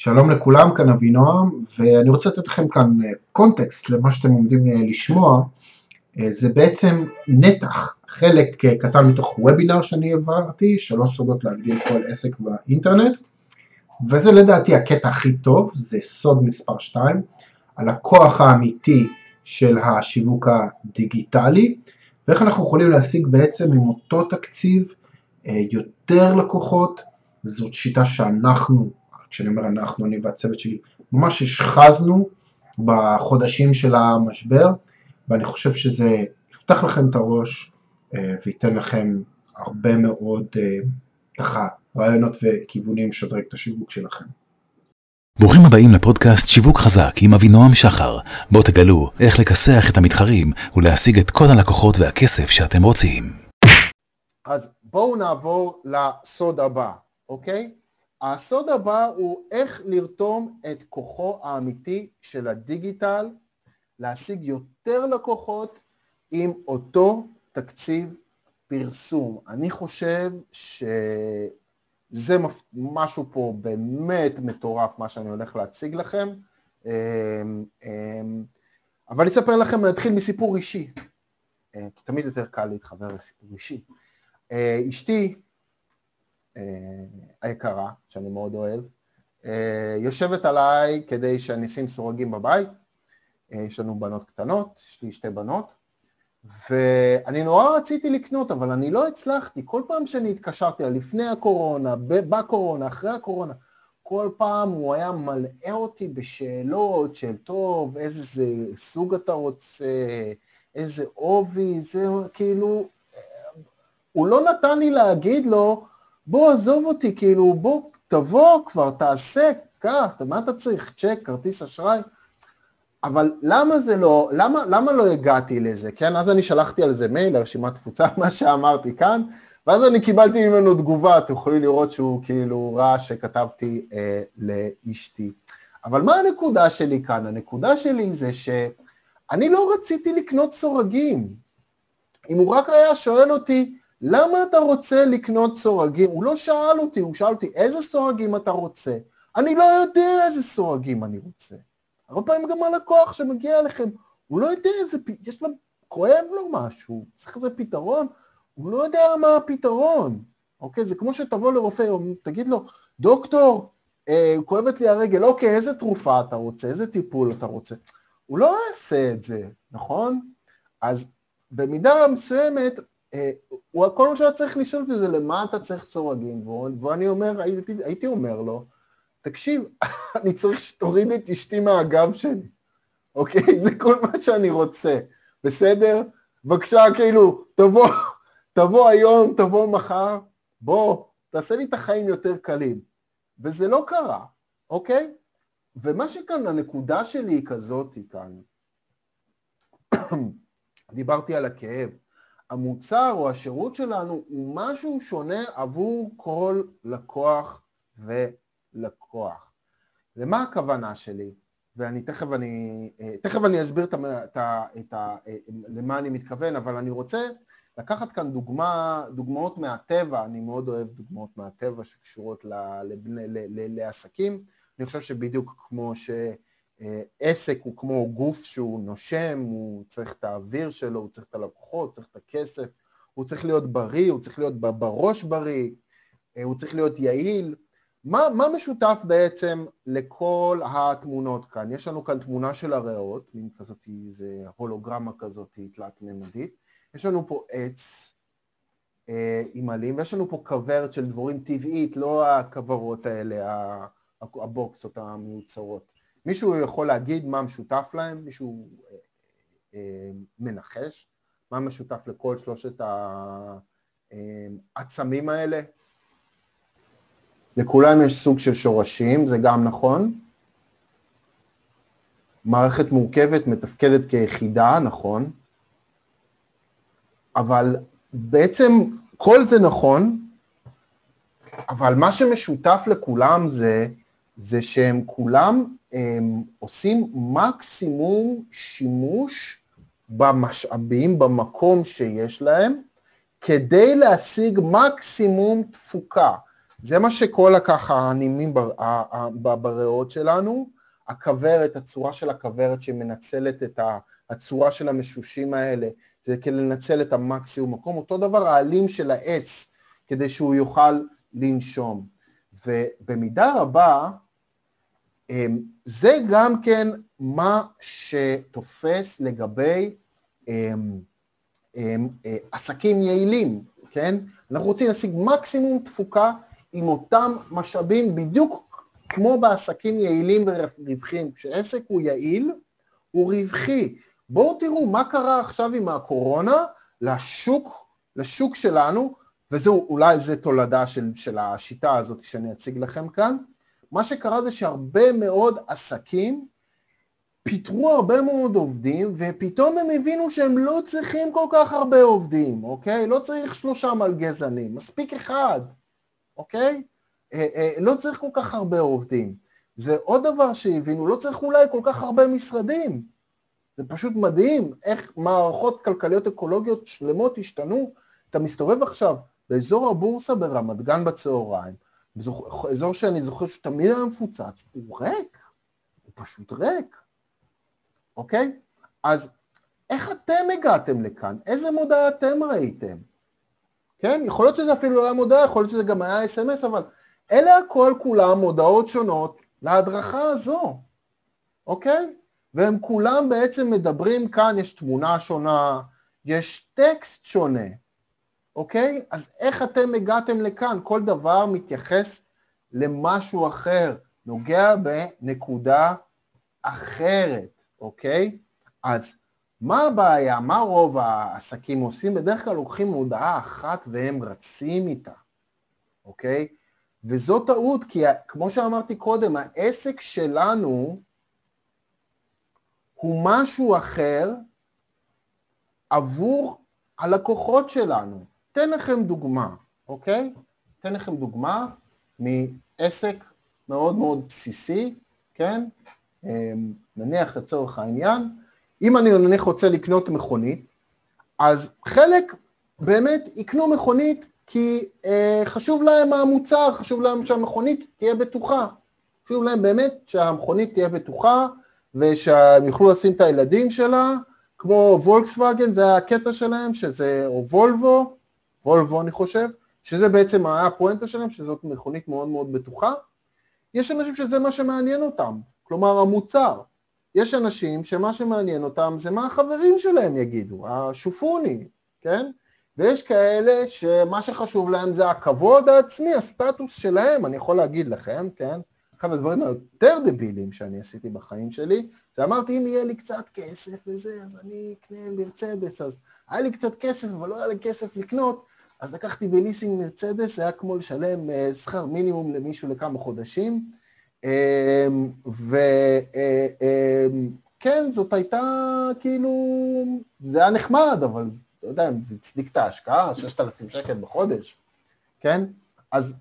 שלום לכולם, כאן אבינועם, ואני רוצה לתת לכם כאן קונטקסט למה שאתם עומדים לשמוע. זה בעצם נתח, חלק קטן מתוך וובינר שאני העברתי, שלוש סודות להגדיל כל עסק באינטרנט, וזה לדעתי הקטע הכי טוב, זה סוד מספר 2, על הכוח האמיתי של השיווק הדיגיטלי, ואיך אנחנו יכולים להשיג בעצם עם אותו תקציב יותר לקוחות, זאת שיטה שאנחנו, כשאני אומר אנחנו, אני והצוות שלי, ממש השחזנו בחודשים של המשבר, ואני חושב שזה יפתח לכם את הראש וייתן לכם הרבה מאוד ככה רעיונות וכיוונים לשדרג את השיווק שלכם. ברוכים הבאים לפודקאסט שיווק חזק עם אבינועם שחר, בו תגלו איך לכסח את המתחרים ולהשיג את כל הלקוחות והכסף שאתם רוצים. אז בואו נעבור לסוד הבא, אוקיי? הסוד הבא הוא איך לרתום את כוחו האמיתי של הדיגיטל, להשיג יותר לקוחות עם אותו תקציב פרסום. אני חושב שזה משהו פה באמת מטורף, מה שאני הולך להציג לכם. אמ, אמ, אבל אני אספר לכם, אני אתחיל מסיפור אישי, אה, כי תמיד יותר קל להתחבר לסיפור אישי. אה, אשתי היקרה, שאני מאוד אוהב, יושבת עליי כדי שאני אשים סורגים בבית, יש לנו בנות קטנות, יש לי שתי בנות, ואני נורא רציתי לקנות, אבל אני לא הצלחתי. כל פעם שאני התקשרתי, לפני הקורונה, בקורונה, אחרי הקורונה, כל פעם הוא היה מלאה אותי בשאלות של טוב, איזה סוג אתה רוצה, איזה עובי, זה כאילו, הוא לא נתן לי להגיד לו, בוא עזוב אותי, כאילו, בוא תבוא כבר, תעשה, קח, מה אתה צריך, צ'ק, כרטיס אשראי? אבל למה זה לא, למה, למה לא הגעתי לזה, כן? אז אני שלחתי על זה מייל לרשימת תפוצה, מה שאמרתי כאן, ואז אני קיבלתי ממנו תגובה, אתם יכולים לראות שהוא כאילו ראה שכתבתי אה, לאשתי. אבל מה הנקודה שלי כאן? הנקודה שלי זה שאני לא רציתי לקנות סורגים. אם הוא רק היה שואל אותי, למה אתה רוצה לקנות סורגים? הוא לא שאל אותי, הוא שאל אותי, איזה סורגים אתה רוצה? אני לא יודע איזה סורגים אני רוצה. הרבה פעמים גם הלקוח שמגיע אליכם, הוא לא יודע איזה, יש לו, כואב לו משהו, צריך איזה פתרון, הוא לא יודע מה הפתרון, אוקיי? זה כמו שתבוא לרופא, תגיד לו, דוקטור, אה, כואבת לי הרגל, אוקיי, איזה תרופה אתה רוצה, איזה טיפול אתה רוצה? הוא לא יעשה את זה, נכון? אז במידה מסוימת, כל מה שהיה צריך לשאול אותי זה למה אתה צריך סורגים, ואני אומר, הייתי, הייתי אומר לו, תקשיב, אני צריך שתוריד את אשתי מהגב שלי, אוקיי? זה כל מה שאני רוצה, בסדר? בבקשה, כאילו, תבוא, תבוא היום, תבוא מחר, בוא, תעשה לי את החיים יותר קלים. וזה לא קרה, אוקיי? ומה שכאן, הנקודה שלי היא כזאת כאן, דיברתי על הכאב. המוצר או השירות שלנו הוא משהו שונה עבור כל לקוח ו... לקוח. למה הכוונה שלי? ואני תכף אני, תכף אני אסביר את את את למה אני מתכוון, אבל אני רוצה לקחת כאן דוגמה, דוגמאות מהטבע, אני מאוד אוהב דוגמאות מהטבע שקשורות ל, לבני, ל, ל, לעסקים, אני חושב שבדיוק כמו שעסק הוא כמו גוף שהוא נושם, הוא צריך את האוויר שלו, הוא צריך את הלקוחות, צריך את הכסף, הוא צריך להיות בריא, הוא צריך להיות בראש בריא, אה, הוא צריך להיות יעיל, מה, מה משותף בעצם לכל התמונות כאן? יש לנו כאן תמונה של הריאות, מין כזאת, זה הולוגרמה כזאת תלת-ממדית, יש לנו פה עץ אה, עם עלים, ויש לנו פה כוורת של דבורים טבעית, לא הכוורות האלה, הבוקסות המיוצרות. מישהו יכול להגיד מה משותף להם? מישהו אה, אה, מנחש? מה משותף לכל שלושת העצמים האלה? לכולם יש סוג של שורשים, זה גם נכון. מערכת מורכבת מתפקדת כיחידה, נכון. אבל בעצם כל זה נכון, אבל מה שמשותף לכולם זה, זה שהם כולם הם עושים מקסימום שימוש במשאבים, במקום שיש להם, כדי להשיג מקסימום תפוקה. זה מה שכל הככה הנימים בריאות שלנו, הכוורת, הצורה של הכוורת שמנצלת את הצורה של המשושים האלה, זה כדי לנצל את המקסימום מקום, אותו דבר העלים של העץ, כדי שהוא יוכל לנשום. ובמידה רבה, זה גם כן מה שתופס לגבי אמ, אמ, אה, עסקים יעילים, כן? אנחנו רוצים להשיג מקסימום תפוקה עם אותם משאבים בדיוק כמו בעסקים יעילים ורווחיים. כשעסק הוא יעיל, הוא רווחי. בואו תראו מה קרה עכשיו עם הקורונה לשוק, לשוק שלנו, וזהו, אולי זה תולדה של, של השיטה הזאת שאני אציג לכם כאן. מה שקרה זה שהרבה מאוד עסקים פיטרו הרבה מאוד עובדים, ופתאום הם הבינו שהם לא צריכים כל כך הרבה עובדים, אוקיי? לא צריך שלושה מלגזנים, מספיק אחד, אוקיי? אה, אה, לא צריך כל כך הרבה עובדים. זה עוד דבר שהבינו, לא צריך אולי כל כך הרבה משרדים. זה פשוט מדהים איך מערכות כלכליות אקולוגיות שלמות השתנו. אתה מסתובב עכשיו באזור הבורסה ברמת גן בצהריים, אזור שאני זוכר שתמיד היה מפוצץ, הוא ריק, הוא פשוט ריק, אוקיי? אז איך אתם הגעתם לכאן? איזה מודעה אתם ראיתם? כן? יכול להיות שזה אפילו לא היה מודעה, יכול להיות שזה גם היה אס.אם.אס, אבל אלה הכל כולם מודעות שונות להדרכה הזו, אוקיי? והם כולם בעצם מדברים כאן, יש תמונה שונה, יש טקסט שונה, אוקיי? אז איך אתם הגעתם לכאן? כל דבר מתייחס למשהו אחר, נוגע בנקודה אחרת, אוקיי? אז מה הבעיה? מה רוב העסקים עושים? בדרך כלל לוקחים מודעה אחת והם רצים איתה, אוקיי? וזו טעות, כי כמו שאמרתי קודם, העסק שלנו הוא משהו אחר עבור הלקוחות שלנו. אתן לכם דוגמה, אוקיי? אתן לכם דוגמה מעסק מאוד מאוד בסיסי, כן? אמ, נניח לצורך העניין, אם אני נניח רוצה לקנות מכונית, אז חלק באמת יקנו מכונית כי אה, חשוב להם המוצר, חשוב להם שהמכונית תהיה בטוחה. חשוב להם באמת שהמכונית תהיה בטוחה ושהם יוכלו לשים את הילדים שלה, כמו וולקסווגן, זה הקטע שלהם, שזה, או וולבו, וולבו אני חושב, שזה בעצם היה הפואנטה שלהם, שזאת מכונית מאוד מאוד בטוחה. יש אנשים שזה מה שמעניין אותם, כלומר המוצר. יש אנשים שמה שמעניין אותם זה מה החברים שלהם יגידו, השופוני, כן? ויש כאלה שמה שחשוב להם זה הכבוד העצמי, הסטטוס שלהם, אני יכול להגיד לכם, כן? אחד הדברים היותר דבילים שאני עשיתי בחיים שלי, זה אמרתי אם יהיה לי קצת כסף וזה, אז אני אקנה מרצדס, אז היה לי קצת כסף אבל לא היה לי כסף לקנות, אז לקחתי בליסינג מרצדס, היה כמו לשלם uh, שכר מינימום למישהו לכמה חודשים, uh, וכן, uh, זאת הייתה כאילו, זה היה נחמד, אבל לא יודע אם זה הצדיק את ההשקעה, 6,000 שקל בחודש, כן? אז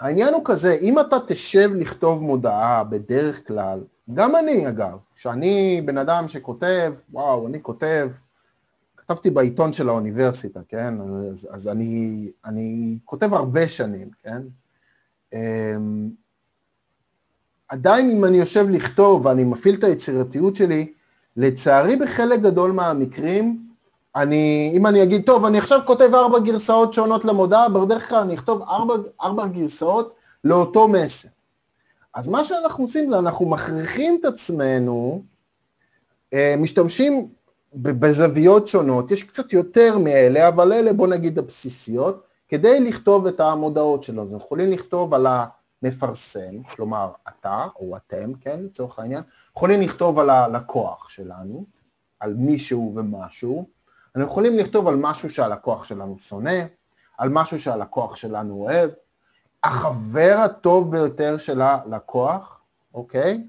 העניין הוא כזה, אם אתה תשב לכתוב מודעה בדרך כלל, גם אני אגב, שאני בן אדם שכותב, וואו, אני כותב, כתבתי בעיתון של האוניברסיטה, כן? אז, אז אני, אני כותב הרבה שנים, כן? אמ, עדיין אם אני יושב לכתוב ואני מפעיל את היצירתיות שלי, לצערי בחלק גדול מהמקרים אני, אם אני אגיד, טוב, אני עכשיו כותב ארבע גרסאות שונות למודעה, בדרך כלל אני אכתוב ארבע, ארבע גרסאות לאותו מסר. אז מה שאנחנו עושים זה אנחנו מכריחים את עצמנו, אה, משתמשים בזוויות שונות, יש קצת יותר מאלה, אבל אלה בוא נגיד הבסיסיות, כדי לכתוב את המודעות שלנו. אנחנו יכולים לכתוב על המפרסם, כלומר אתה או אתם, כן, לצורך העניין, יכולים לכתוב על הלקוח שלנו, על מישהו ומשהו, אנחנו יכולים לכתוב על משהו שהלקוח שלנו שונא, על משהו שהלקוח שלנו אוהב, החבר הטוב ביותר של הלקוח, אוקיי?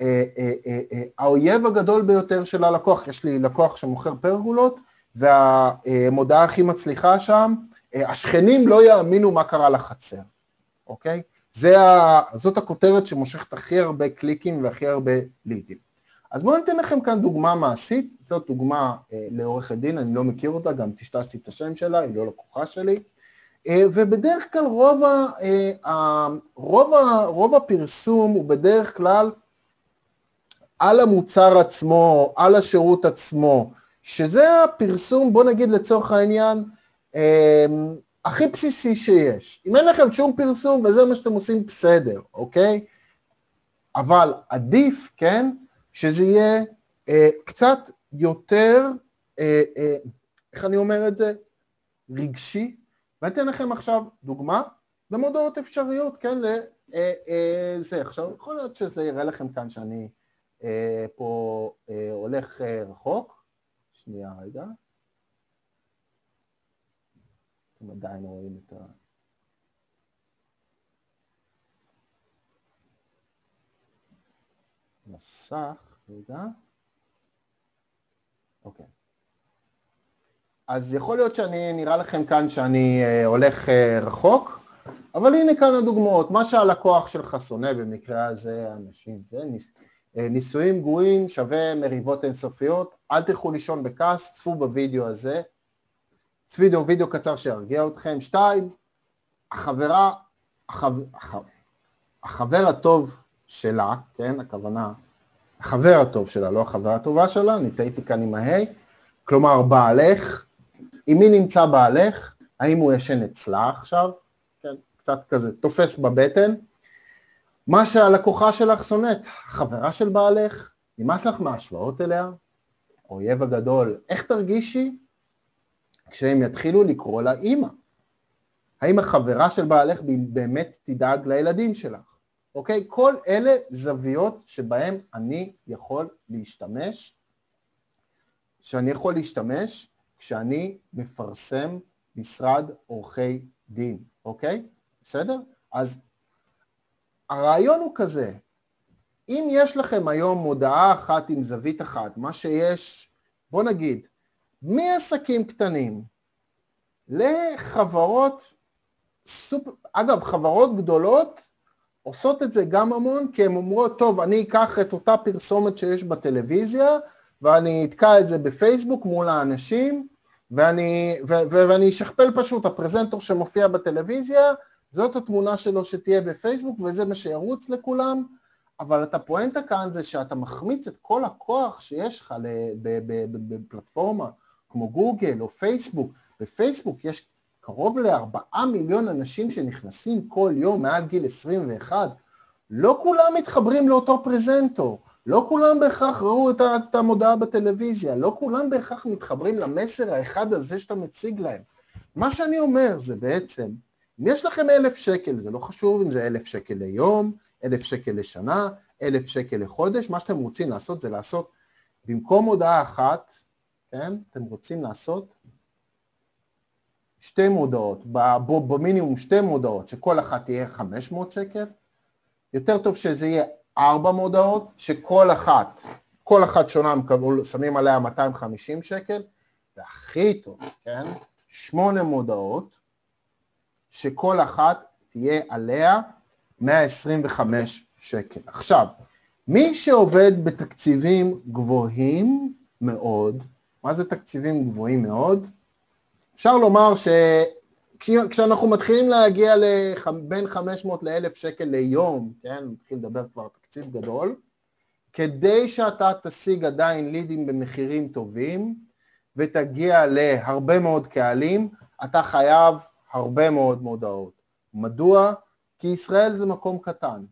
אה, אה, אה, האויב הגדול ביותר של הלקוח, יש לי לקוח שמוכר פרגולות, והמודעה הכי מצליחה שם, השכנים לא יאמינו מה קרה לחצר, אוקיי? ה, זאת הכותרת שמושכת הכי הרבה קליקים והכי הרבה לידים. אז בואו ניתן לכם כאן דוגמה מעשית, זאת דוגמה אה, לעורכת דין, אני לא מכיר אותה, גם טשטשתי את השם שלה, היא לא לקוחה שלי. אה, ובדרך כלל רוב, ה, אה, רוב, ה, רוב הפרסום הוא בדרך כלל על המוצר עצמו, על השירות עצמו, שזה הפרסום, בוא נגיד לצורך העניין, אה, הכי בסיסי שיש. אם אין לכם שום פרסום וזה מה שאתם עושים, בסדר, אוקיי? אבל עדיף, כן, שזה יהיה אה, קצת יותר, אה, אה, איך אני אומר את זה? רגשי. ואני אתן לכם עכשיו דוגמה למודעות אפשריות, כן, לזה. אה, אה, עכשיו, יכול להיות שזה יראה לכם כאן שאני פה אה, הולך אה, רחוק. שנייה רגע. אתם עדיין רואים את ה... מסך, רגע. אוקיי. אז יכול להיות שאני, נראה לכם כאן שאני אה, הולך אה, רחוק, אבל הנה כאן הדוגמאות, מה שהלקוח שלך שונא במקרה הזה, אנשים, זה ניס, אה, ניסויים גרועים שווה מריבות אינסופיות, אל תלכו לישון בכעס, צפו בווידאו הזה, וידאו, וידאו קצר שירגיע אתכם, שתיים, החברה, החבר, החבר הטוב שלה, כן, הכוונה, החבר הטוב שלה, לא החברה הטובה שלה, אני טעיתי כאן עם ההי, כלומר בעלך, עם מי נמצא בעלך, האם הוא ישן אצלה עכשיו, כן, קצת כזה תופס בבטן, מה שהלקוחה שלך שונאת, חברה של בעלך, נמאס לך מההשוואות אליה, אויב הגדול, איך תרגישי כשהם יתחילו לקרוא לה אימא? האם החברה של בעלך באמת תדאג לילדים שלך? אוקיי? כל אלה זוויות שבהן אני יכול להשתמש, שאני יכול להשתמש כשאני מפרסם משרד עורכי דין, אוקיי? בסדר? אז הרעיון הוא כזה, אם יש לכם היום מודעה אחת עם זווית אחת, מה שיש, בוא נגיד, מעסקים קטנים לחברות, סופ... אגב, חברות גדולות עושות את זה גם המון, כי הן אומרות, טוב, אני אקח את אותה פרסומת שיש בטלוויזיה, ואני אתקע את זה בפייסבוק מול האנשים, ואני, ו, ו, ואני אשכפל פשוט, הפרזנטור שמופיע בטלוויזיה, זאת התמונה שלו שתהיה בפייסבוק, וזה מה שירוץ לכולם, אבל את הפואנטה כאן זה שאתה מחמיץ את כל הכוח שיש לך בפלטפורמה כמו גוגל או פייסבוק. בפייסבוק יש קרוב לארבעה מיליון אנשים שנכנסים כל יום מעל גיל 21, לא כולם מתחברים לאותו פרזנטור, לא כולם בהכרח ראו את המודעה בטלוויזיה, לא כולם בהכרח מתחברים למסר האחד הזה שאתה מציג להם. מה שאני אומר זה בעצם, אם יש לכם אלף שקל, זה לא חשוב אם זה אלף שקל ליום, אלף שקל לשנה, אלף שקל לחודש, מה שאתם רוצים לעשות זה לעשות, במקום הודעה אחת, כן, אתם רוצים לעשות שתי מודעות, במינימום שתי מודעות, שכל אחת תהיה 500 שקל, יותר טוב שזה יהיה ארבע מודעות, שכל אחת, כל אחת שונה שמים עליה 250 שקל, והכי טוב, כן, שמונה מודעות, שכל אחת תהיה עליה 125 שקל. עכשיו, מי שעובד בתקציבים גבוהים מאוד, מה זה תקציבים גבוהים מאוד? אפשר לומר שכשאנחנו מתחילים להגיע בין 500 ל-1,000 שקל ליום, כן, מתחיל לדבר כבר תקציב גדול, כדי שאתה תשיג עדיין לידים במחירים טובים ותגיע להרבה מאוד קהלים, אתה חייב הרבה מאוד מודעות. מדוע? כי ישראל זה מקום קטן,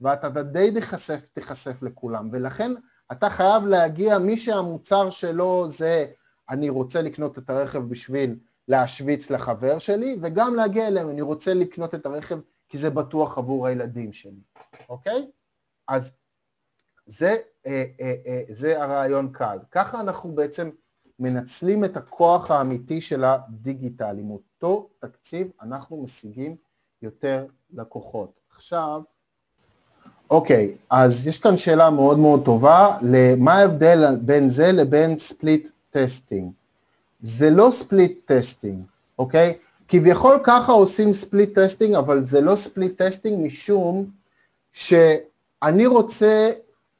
ואתה די תיחשף, תיחשף לכולם, ולכן אתה חייב להגיע, מי שהמוצר שלו זה אני רוצה לקנות את הרכב בשביל להשוויץ לחבר שלי, וגם להגיע אליהם, אני רוצה לקנות את הרכב כי זה בטוח עבור הילדים שלי, אוקיי? אז זה, אה, אה, אה, זה הרעיון קל. ככה אנחנו בעצם מנצלים את הכוח האמיתי של הדיגיטל. אותו תקציב אנחנו משיגים יותר לקוחות. עכשיו, אוקיי, אז יש כאן שאלה מאוד מאוד טובה, למה ההבדל בין זה לבין split testing? זה לא split testing, אוקיי? כביכול ככה עושים split testing, אבל זה לא split testing משום שאני רוצה,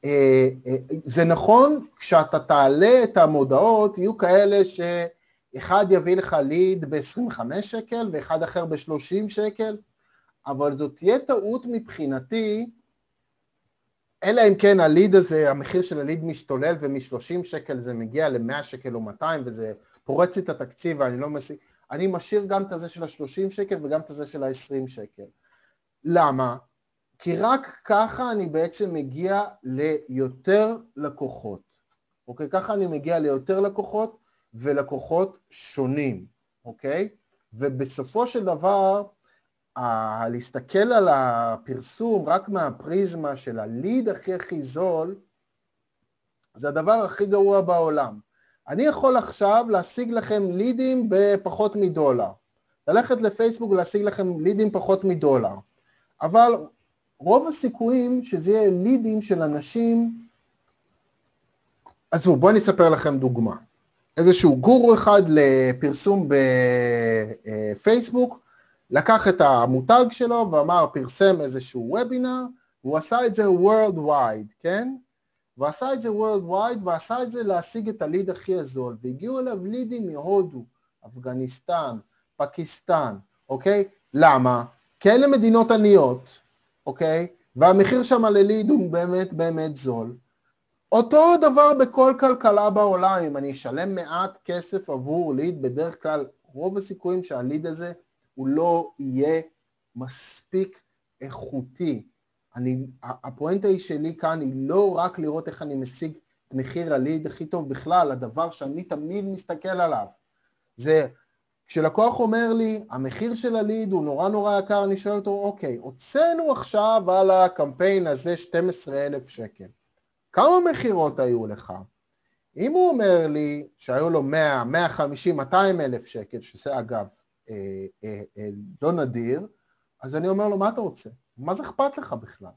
אה, אה, זה נכון, כשאתה תעלה את המודעות, יהיו כאלה ש... אחד יביא לך ליד ב-25 שקל ואחד אחר ב-30 שקל, אבל זאת תהיה טעות מבחינתי, אלא אם כן הליד הזה, המחיר של הליד משתולל ומ-30 שקל זה מגיע ל-100 שקל או 200 וזה פורץ את התקציב ואני לא מסיק, אני משאיר גם את הזה של ה-30 שקל וגם את הזה של ה-20 שקל. למה? כי רק ככה אני בעצם מגיע ליותר לקוחות, אוקיי? ככה אני מגיע ליותר לקוחות ולקוחות שונים, אוקיי? ובסופו של דבר, ה- להסתכל על הפרסום רק מהפריזמה של הליד הכי הכי זול, זה הדבר הכי גרוע בעולם. אני יכול עכשיו להשיג לכם לידים בפחות מדולר. ללכת לפייסבוק ולהשיג לכם לידים פחות מדולר. אבל רוב הסיכויים שזה יהיה לידים של אנשים... עזבו, בואו אני אספר לכם דוגמה. איזשהו גורו אחד לפרסום בפייסבוק, לקח את המותג שלו ואמר, פרסם איזשהו וובינר, הוא עשה את זה Worldwide, כן? והוא עשה את זה Worldwide ועשה את זה להשיג את הליד הכי הזול, והגיעו אליו לידים מהודו, אפגניסטן, פקיסטן, אוקיי? למה? כי אלה מדינות עניות, אוקיי? והמחיר שם לליד הוא באמת באמת זול. אותו דבר בכל כלכלה בעולם, אם אני אשלם מעט כסף עבור ליד, בדרך כלל רוב הסיכויים שהליד הזה הוא לא יהיה מספיק איכותי. אני, הפואנטה היא שלי כאן היא לא רק לראות איך אני משיג את מחיר הליד הכי טוב בכלל, הדבר שאני תמיד מסתכל עליו זה כשלקוח אומר לי, המחיר של הליד הוא נורא נורא יקר, אני שואל אותו, אוקיי, הוצאנו עכשיו על הקמפיין הזה 12,000 שקל. כמה מכירות היו לך? אם הוא אומר לי שהיו לו 100, 150, 200 אלף שקל, שזה אגב אה, אה, אה, לא נדיר, אז אני אומר לו, מה אתה רוצה? מה זה אכפת לך בכלל?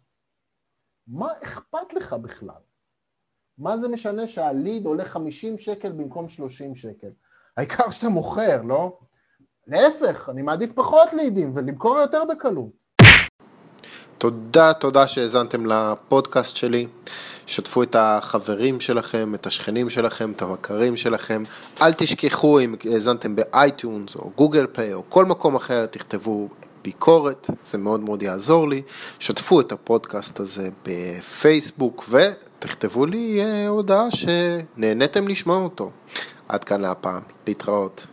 מה אכפת לך בכלל? מה זה משנה שהליד עולה 50 שקל במקום 30 שקל? העיקר שאתה מוכר, לא? להפך, אני מעדיף פחות לידים ולמכור יותר בקלות. תודה, תודה שהאזנתם לפודקאסט שלי. שתפו את החברים שלכם, את השכנים שלכם, את המכרים שלכם. אל תשכחו אם האזנתם ב iTunes או Google Play או כל מקום אחר, תכתבו ביקורת, זה מאוד מאוד יעזור לי. שתפו את הפודקאסט הזה בפייסבוק ותכתבו לי אה, הודעה שנהניתם לשמוע אותו. עד כאן להפעם, להתראות.